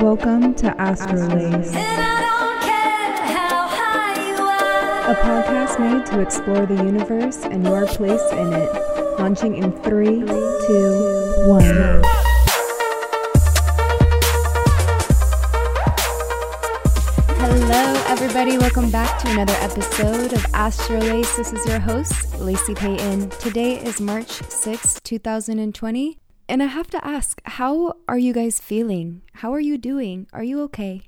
Welcome to Astrolace, a podcast made to explore the universe and your place in it. Launching in three, two, one. Hello, everybody. Welcome back to another episode of Astrolace. This is your host, Lacey Payton. Today is March 6, 2020. And I have to ask, how are you guys feeling? How are you doing? Are you okay?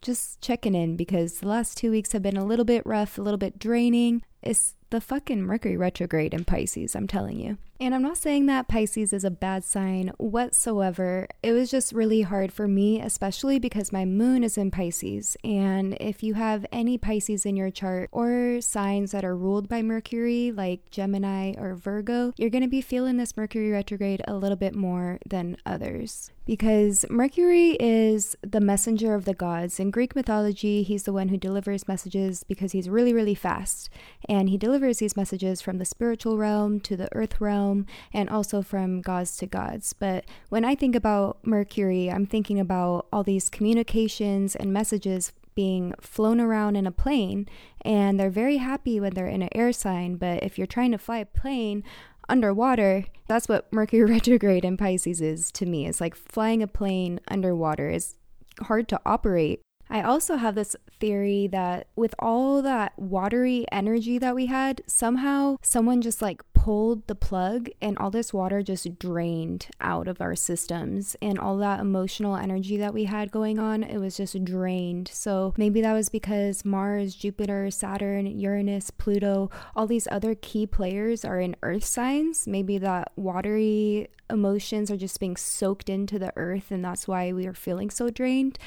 Just checking in because the last two weeks have been a little bit rough, a little bit draining. It's the fucking Mercury retrograde in Pisces, I'm telling you. And I'm not saying that Pisces is a bad sign whatsoever. It was just really hard for me, especially because my moon is in Pisces. And if you have any Pisces in your chart or signs that are ruled by Mercury, like Gemini or Virgo, you're going to be feeling this Mercury retrograde a little bit more than others. Because Mercury is the messenger of the gods. In Greek mythology, he's the one who delivers messages because he's really, really fast. And he delivers these messages from the spiritual realm to the earth realm and also from gods to gods. But when I think about Mercury, I'm thinking about all these communications and messages being flown around in a plane and they're very happy when they're in an air sign. But if you're trying to fly a plane underwater that's what mercury retrograde in pisces is to me. It's like flying a plane underwater. Is hard to operate I also have this theory that with all that watery energy that we had, somehow someone just like pulled the plug and all this water just drained out of our systems and all that emotional energy that we had going on, it was just drained. So maybe that was because Mars, Jupiter, Saturn, Uranus, Pluto, all these other key players are in earth signs. Maybe that watery emotions are just being soaked into the earth and that's why we are feeling so drained.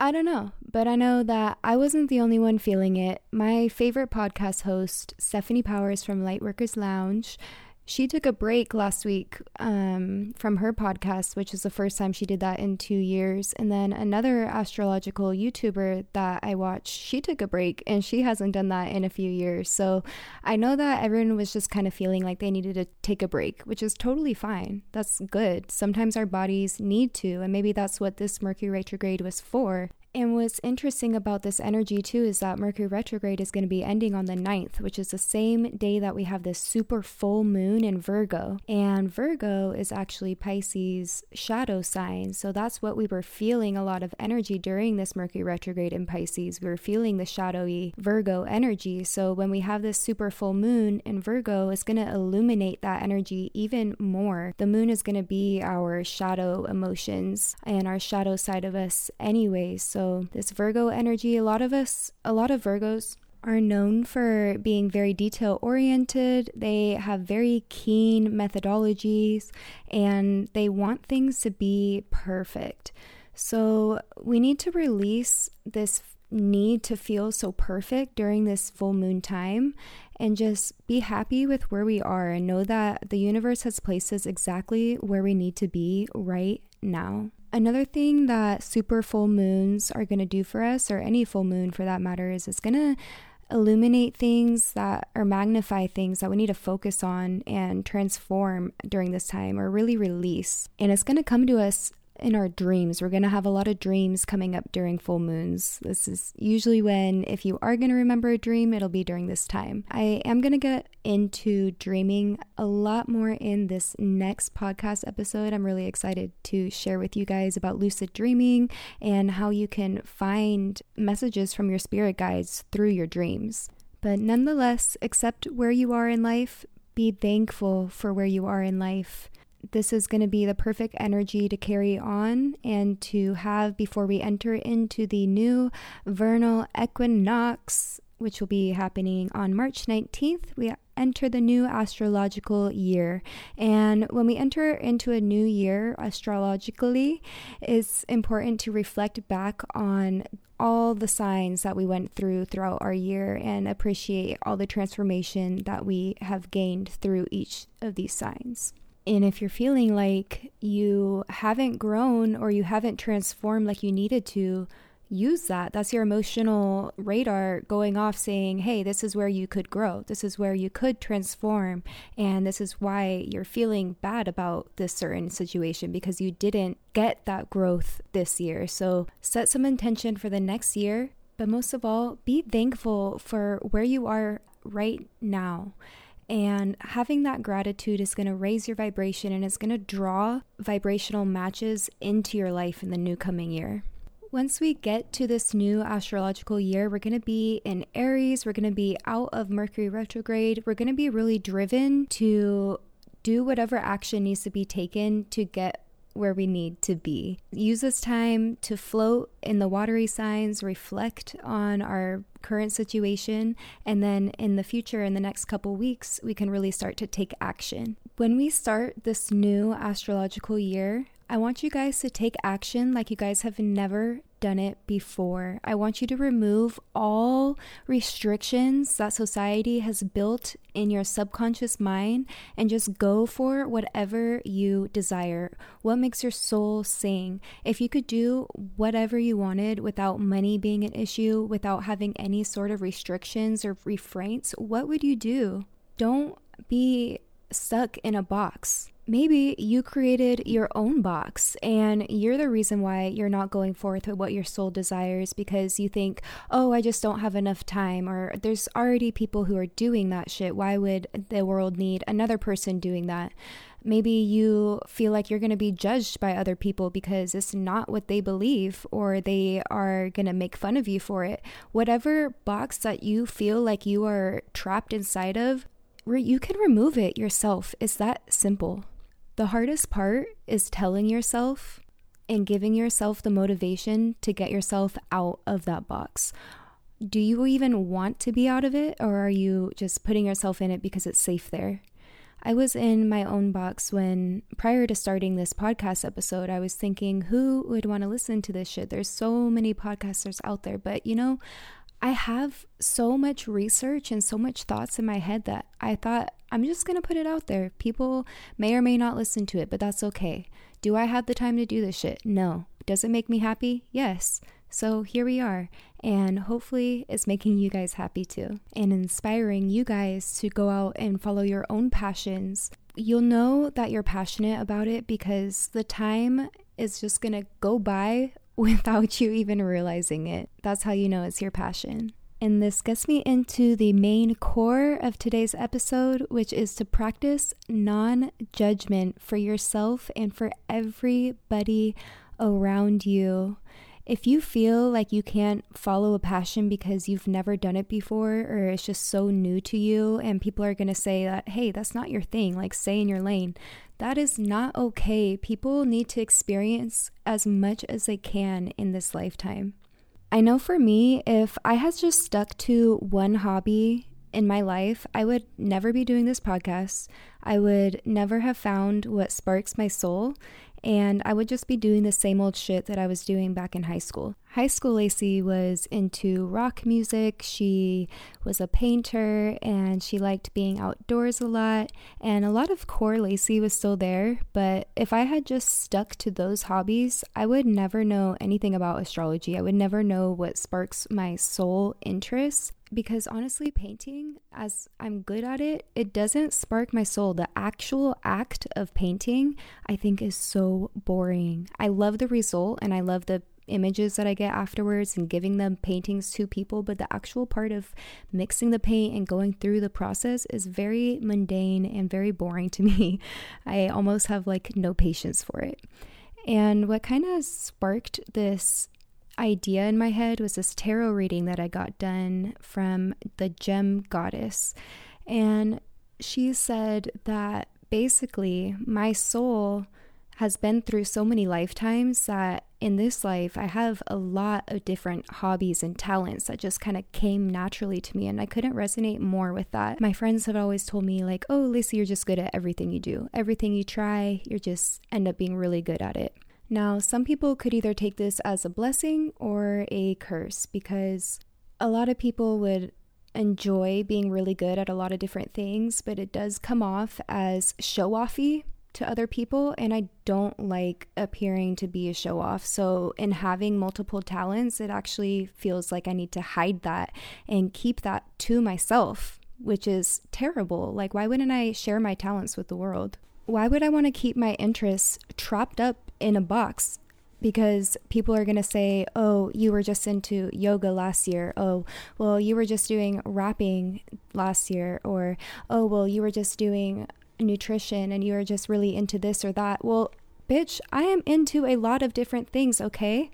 I don't know, but I know that I wasn't the only one feeling it. My favorite podcast host, Stephanie Powers from Lightworkers Lounge, she took a break last week um, from her podcast, which is the first time she did that in two years. And then another astrological YouTuber that I watch, she took a break and she hasn't done that in a few years. So I know that everyone was just kind of feeling like they needed to take a break, which is totally fine. That's good. Sometimes our bodies need to, and maybe that's what this Mercury retrograde was for. And what's interesting about this energy too is that Mercury retrograde is going to be ending on the 9th, which is the same day that we have this super full moon in Virgo. And Virgo is actually Pisces' shadow sign. So that's what we were feeling a lot of energy during this Mercury retrograde in Pisces. We were feeling the shadowy Virgo energy. So when we have this super full moon in Virgo, it's going to illuminate that energy even more. The moon is going to be our shadow emotions and our shadow side of us, anyways. So so, this Virgo energy, a lot of us, a lot of Virgos are known for being very detail oriented. They have very keen methodologies and they want things to be perfect. So, we need to release this need to feel so perfect during this full moon time and just be happy with where we are and know that the universe has placed us exactly where we need to be right now. Another thing that super full moons are going to do for us, or any full moon for that matter, is it's going to illuminate things that or magnify things that we need to focus on and transform during this time or really release. And it's going to come to us in our dreams. We're going to have a lot of dreams coming up during full moons. This is usually when, if you are going to remember a dream, it'll be during this time. I am going to get into dreaming a lot more in this next podcast episode. I'm really excited to share with you guys about lucid dreaming and how you can find messages from your spirit guides through your dreams. But nonetheless, accept where you are in life, be thankful for where you are in life this is going to be the perfect energy to carry on and to have before we enter into the new vernal equinox, which will be happening on March 19th. We enter the new astrological year. And when we enter into a new year astrologically, it's important to reflect back on all the signs that we went through throughout our year and appreciate all the transformation that we have gained through each of these signs. And if you're feeling like you haven't grown or you haven't transformed like you needed to, use that. That's your emotional radar going off saying, hey, this is where you could grow. This is where you could transform. And this is why you're feeling bad about this certain situation because you didn't get that growth this year. So set some intention for the next year. But most of all, be thankful for where you are right now. And having that gratitude is going to raise your vibration and it's going to draw vibrational matches into your life in the new coming year. Once we get to this new astrological year, we're going to be in Aries, we're going to be out of Mercury retrograde, we're going to be really driven to do whatever action needs to be taken to get where we need to be. Use this time to float in the watery signs, reflect on our current situation, and then in the future, in the next couple weeks, we can really start to take action. When we start this new astrological year, I want you guys to take action like you guys have never done it before. I want you to remove all restrictions that society has built in your subconscious mind and just go for whatever you desire. What makes your soul sing? If you could do whatever you wanted without money being an issue, without having any sort of restrictions or refrains, what would you do? Don't be stuck in a box maybe you created your own box and you're the reason why you're not going forth with what your soul desires because you think, oh, I just don't have enough time, or there's already people who are doing that shit. Why would the world need another person doing that? Maybe you feel like you're going to be judged by other people because it's not what they believe, or they are going to make fun of you for it. Whatever box that you feel like you are trapped inside of, you can remove it yourself. It's that simple. The hardest part is telling yourself and giving yourself the motivation to get yourself out of that box. Do you even want to be out of it, or are you just putting yourself in it because it's safe there? I was in my own box when, prior to starting this podcast episode, I was thinking, who would want to listen to this shit? There's so many podcasters out there, but you know, I have so much research and so much thoughts in my head that I thought I'm just going to put it out there. People may or may not listen to it, but that's okay. Do I have the time to do this shit? No. Does it make me happy? Yes. So here we are, and hopefully it's making you guys happy too, and inspiring you guys to go out and follow your own passions. You'll know that you're passionate about it because the time is just gonna go by without you even realizing it. That's how you know it's your passion. And this gets me into the main core of today's episode, which is to practice non judgment for yourself and for everybody around you. If you feel like you can't follow a passion because you've never done it before or it's just so new to you, and people are going to say that, hey, that's not your thing, like stay in your lane, that is not okay. People need to experience as much as they can in this lifetime. I know for me, if I had just stuck to one hobby in my life, I would never be doing this podcast. I would never have found what sparks my soul and I would just be doing the same old shit that I was doing back in high school. High school Lacey was into rock music, she was a painter, and she liked being outdoors a lot. And a lot of core Lacey was still there, but if I had just stuck to those hobbies, I would never know anything about astrology. I would never know what sparks my soul interests because honestly, painting, as I'm good at it, it doesn't spark my soul. The actual act of painting, I think, is so boring. I love the result and I love the images that I get afterwards and giving them paintings to people, but the actual part of mixing the paint and going through the process is very mundane and very boring to me. I almost have like no patience for it. And what kind of sparked this idea in my head was this tarot reading that I got done from the gem goddess. And she said that basically my soul has been through so many lifetimes that in this life I have a lot of different hobbies and talents that just kind of came naturally to me and I couldn't resonate more with that. My friends have always told me like, "Oh, Lacey, you're just good at everything you do. Everything you try, you just end up being really good at it." Now, some people could either take this as a blessing or a curse because a lot of people would enjoy being really good at a lot of different things, but it does come off as show offy. to other people and I don't like appearing to be a show off. So, in having multiple talents, it actually feels like I need to hide that and keep that to myself, which is terrible. Like, why wouldn't I share my talents with the world? Why would I want to keep my interests trapped up in a box? Because people are going to say, oh, you were just into yoga last year. Oh, well, you were just doing rapping last year. Or, oh, well, you were just doing nutrition and you're just really into this or that. Well, bitch, I am into a lot of different things, okay?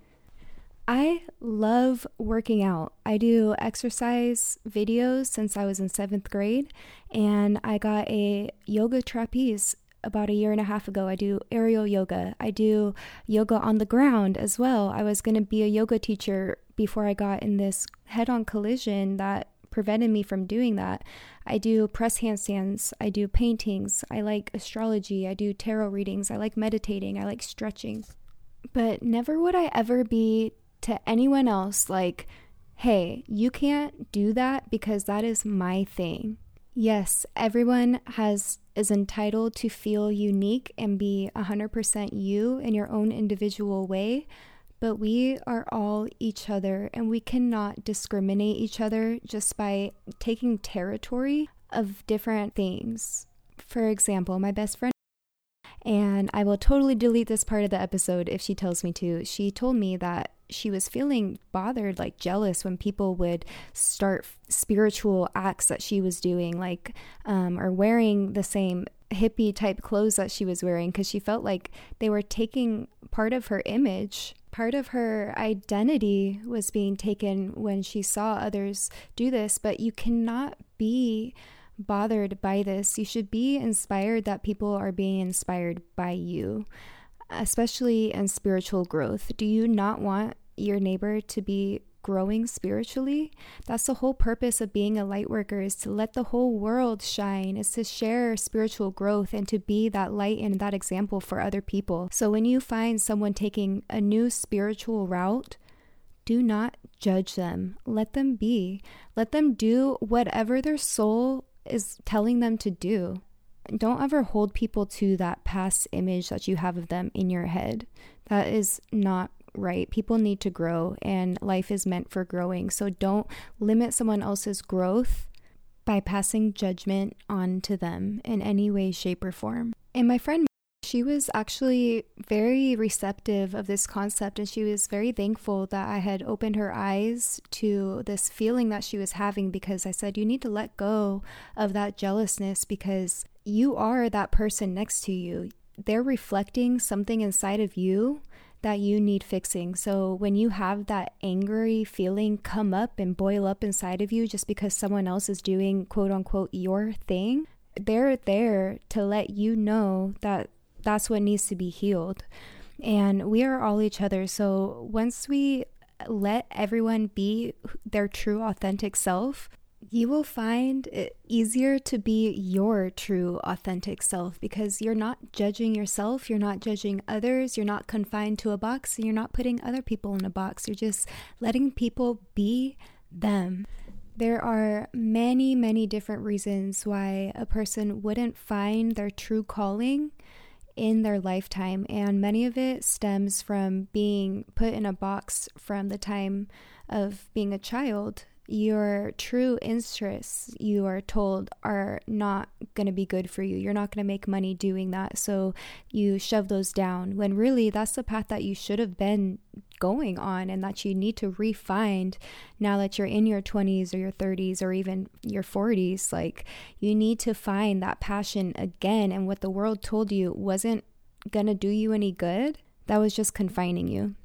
I love working out. I do exercise videos since I was in seventh grade, and I got a yoga trapeze about a year and a half ago. I do aerial yoga. I do yoga on the ground as well. I was going to be a yoga teacher before I got in this head on collision that prevented me from doing that. I do press handstands, I do paintings, I like astrology, I do tarot readings, I like meditating, I like stretching. But never would I ever be to anyone else like, hey, you can't do that because that is my thing. Yes, everyone has is entitled to feel unique and be 100% you in your own individual way, but we are all each other and we cannot discriminate each other just by taking territory of different things. For example, my best friend and I will totally delete this part of the episode if she tells me to. She told me that she was feeling bothered, like jealous, when people would start spiritual acts that she was doing, like, um, or wearing the same hippie type clothes that she was wearing, because she felt like they were taking part of her image part of her identity was being taken when she saw others do this, but you cannot be bothered by this. You should be inspired that people are being inspired by you, especially in spiritual growth. Do you not want your neighbor to be growing spiritually. That's the whole purpose of being a light worker is to let the whole world shine, is to share spiritual growth and to be that light and that example for other people. So when you find someone taking a new spiritual route, do not judge them. Let them be. Let them do whatever their soul is telling them to do. Don't ever hold people to that past image that you have of them in your head. That is not right? People need to grow and life is meant for growing. So don't limit someone else's growth by passing judgment on to them in any way, shape, or form. And my friend, she was actually very receptive of this concept and she was very thankful that I had opened her eyes to this feeling that she was having because I said, You need to let go of that jealousness because you are that person next to you. They're reflecting something inside of you that you need fixing. So when you have that angry feeling come up and boil up inside of you just because someone else is doing quote unquote your thing, they're there to let you know that that's what needs to be healed. And we are all each other. So once we let everyone be their true authentic self, you will find it easier to be your true authentic self because you're not judging yourself, you're not judging others, you're not confined to a box, and you're not putting other people in a box. You're just letting people be them. There are many, many different reasons why a person wouldn't find their true calling in their lifetime, and many of it stems from being put in a box from the time of being a child your true interests, you are told, are not going to be good for you. You're not going to make money doing that. So you shove those down when really that's the path that you should have been going on and that you need to refine now that you're in your 20s or your 30s or even your 40s. Like you need to find that passion again. And what the world told you wasn't going to do you any good, that was just confining you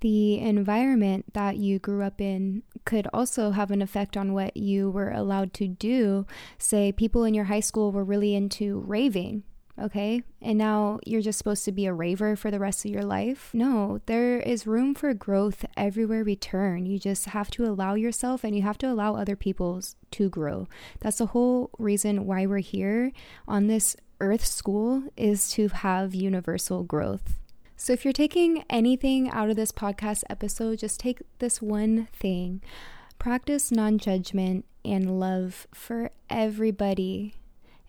the environment that you grew up in could also have an effect on what you were allowed to do. Say, people in your high school were really into raving, okay? And now you're just supposed to be a raver for the rest of your life. No, there is room for growth everywhere we turn. You just have to allow yourself and you have to allow other people to grow. That's the whole reason why we're here on this earth school is to have universal growth. So, if you're taking anything out of this podcast episode, just take this one thing practice non judgment and love for everybody.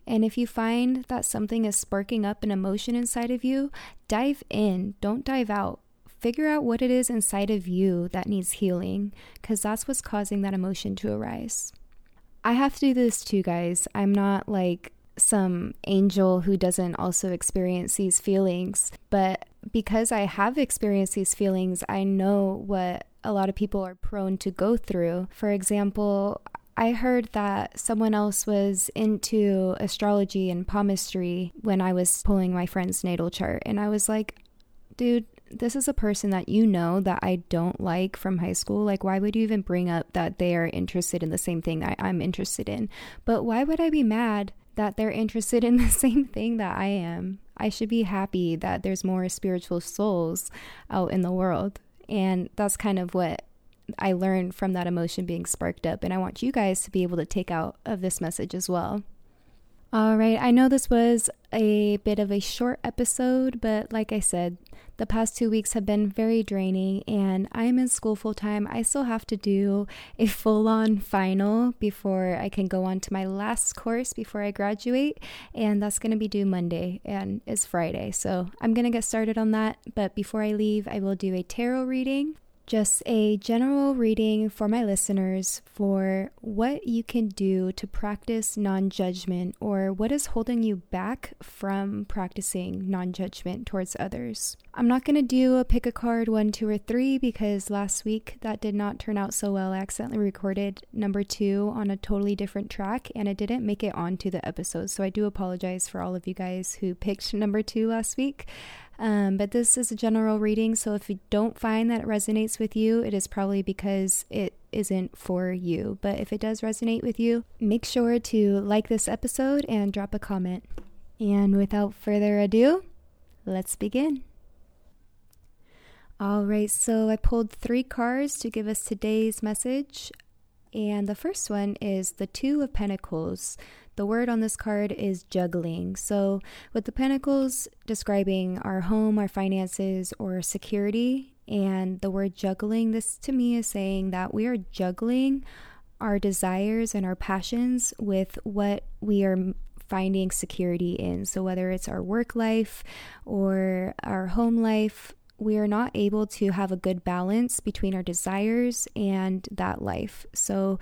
And if you find that something is sparking up an emotion inside of you, dive in, don't dive out. Figure out what it is inside of you that needs healing, because that's what's causing that emotion to arise. I have to do this too, guys. I'm not like some angel who doesn't also experience these feelings, but because I have experienced these feelings, I know what a lot of people are prone to go through. For example, I heard that someone else was into astrology and palmistry when I was pulling my friend's natal chart. And I was like, dude, this is a person that you know that I don't like from high school. Like, why would you even bring up that they are interested in the same thing I, I'm interested in? But why would I be mad that they're interested in the same thing that I am? I should be happy that there's more spiritual souls out in the world. And that's kind of what I learned from that emotion being sparked up. And I want you guys to be able to take out of this message as well. All right, I know this was a bit of a short episode, but like I said, the past two weeks have been very draining, and I'm in school full time. I still have to do a full on final before I can go on to my last course before I graduate, and that's going to be due Monday and it's Friday. So I'm going to get started on that. But before I leave, I will do a tarot reading just a general reading for my listeners for what you can do to practice non judgment or what is holding you back from practicing non judgment towards others. I'm not going to do a pick a card one, two, or three because last week that did not turn out so well. I accidentally recorded number two on a totally different track and it didn't make it onto the episode. So I do apologize for all of you guys who picked number two last week. Um, but this is a general reading, so if you don't find that it resonates with you, it is probably because it isn't for you. But if it does resonate with you, make sure to like this episode and drop a comment. And without further ado, let's begin. All right, so I pulled three cards to give us today's message. And the first one is the Two of Pentacles. The word on this card is juggling. So, with the pentacles describing our home, our finances, or security, and the word juggling, this to me is saying that we are juggling our desires and our passions with what we are finding security in. So, whether it's our work life or our home life, we are not able to have a good balance between our desires and that life. So,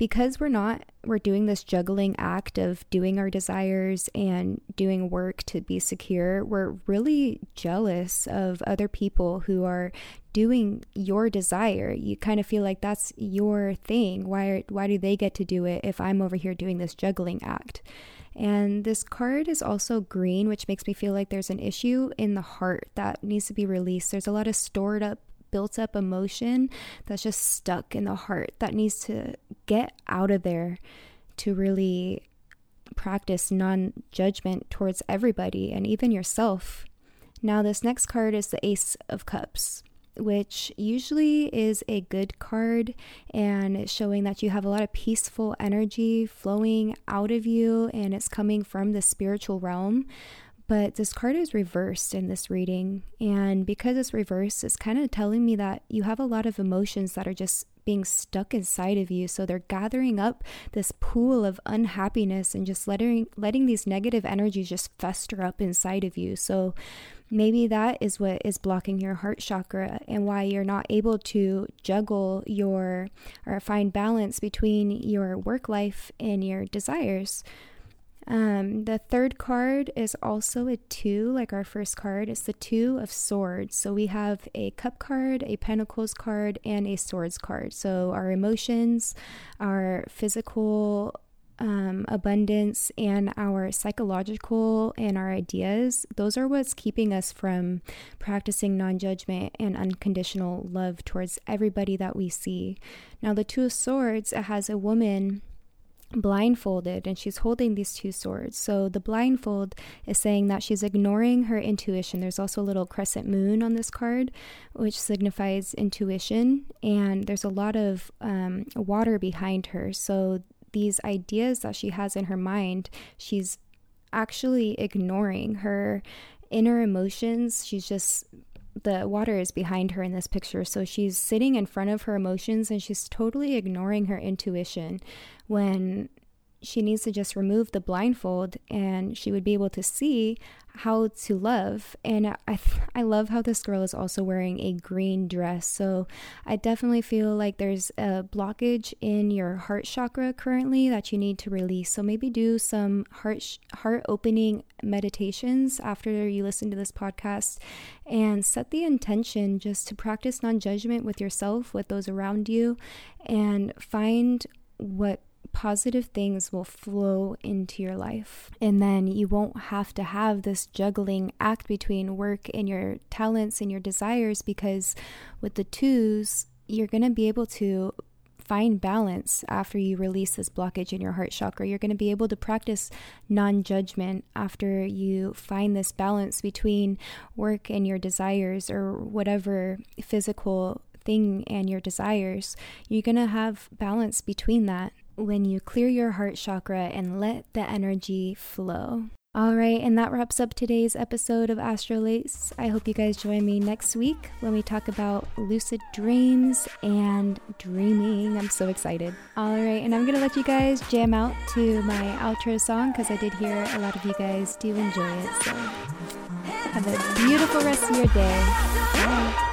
because we're not we're doing this juggling act of doing our desires and doing work to be secure we're really jealous of other people who are doing your desire. You kind of feel like that's your thing. Why why do they get to do it if i'm over here doing this juggling act? And this card is also green, which makes me feel like there's an issue in the heart that needs to be released. There's a lot of stored up built up emotion that's just stuck in the heart that needs to get out of there to really practice non judgment towards everybody and even yourself. Now, this next card is the Ace of Cups, which usually is a good card and showing that you have a lot of peaceful energy flowing out of you and it's coming from the spiritual realm. But this card is reversed in this reading. And because it's reversed, it's kind of telling me that you have a lot of emotions that are just being stuck inside of you. So they're gathering up this pool of unhappiness and just letting letting these negative energies just fester up inside of you. So maybe that is what is blocking your heart chakra and why you're not able to juggle your or find balance between your work life and your desires. Um, the third card is also a two, like our first card. It's the two of swords. So we have a cup card, a pentacles card, and a swords card. So our emotions, our physical um, abundance, and our psychological and our ideas, those are what's keeping us from practicing non judgment and unconditional love towards everybody that we see. Now, the two of swords, it has a woman blindfolded and she's holding these two swords. So the blindfold is saying that she's ignoring her intuition. There's also a little crescent moon on this card, which signifies intuition, and there's a lot of um, water behind her. So these ideas that she has in her mind, she's actually ignoring her inner emotions. She's just the water is behind her in this picture. So she's sitting in front of her emotions and she's totally ignoring her intuition when she needs to just remove the blindfold and she would be able to see how to love. And I, I love how this girl is also wearing a green dress. So I definitely feel like there's a blockage in your heart chakra currently that you need to release. So maybe do some heart heart opening meditations after you listen to this podcast and set the intention just to practice non-judgment with yourself, with those around you and find what positive things will flow into your life. And then you won't have to have this juggling act between work and your talents and your desires because with the twos, you're going to be able to find balance after you release this blockage in your heart chakra. You're going to be able to practice non judgment after you find this balance between work and your desires or whatever physical thing and your desires. You're going to have balance between that when you clear your heart chakra and let the energy flow. All right, and that wraps up today's episode of Astrolace. I hope you guys join me next week when we talk about lucid dreams and dreaming. I'm so excited. All right, and I'm gonna let you guys jam out to my outro song because I did hear a lot of you guys do enjoy it. So have a beautiful rest of your day. Bye.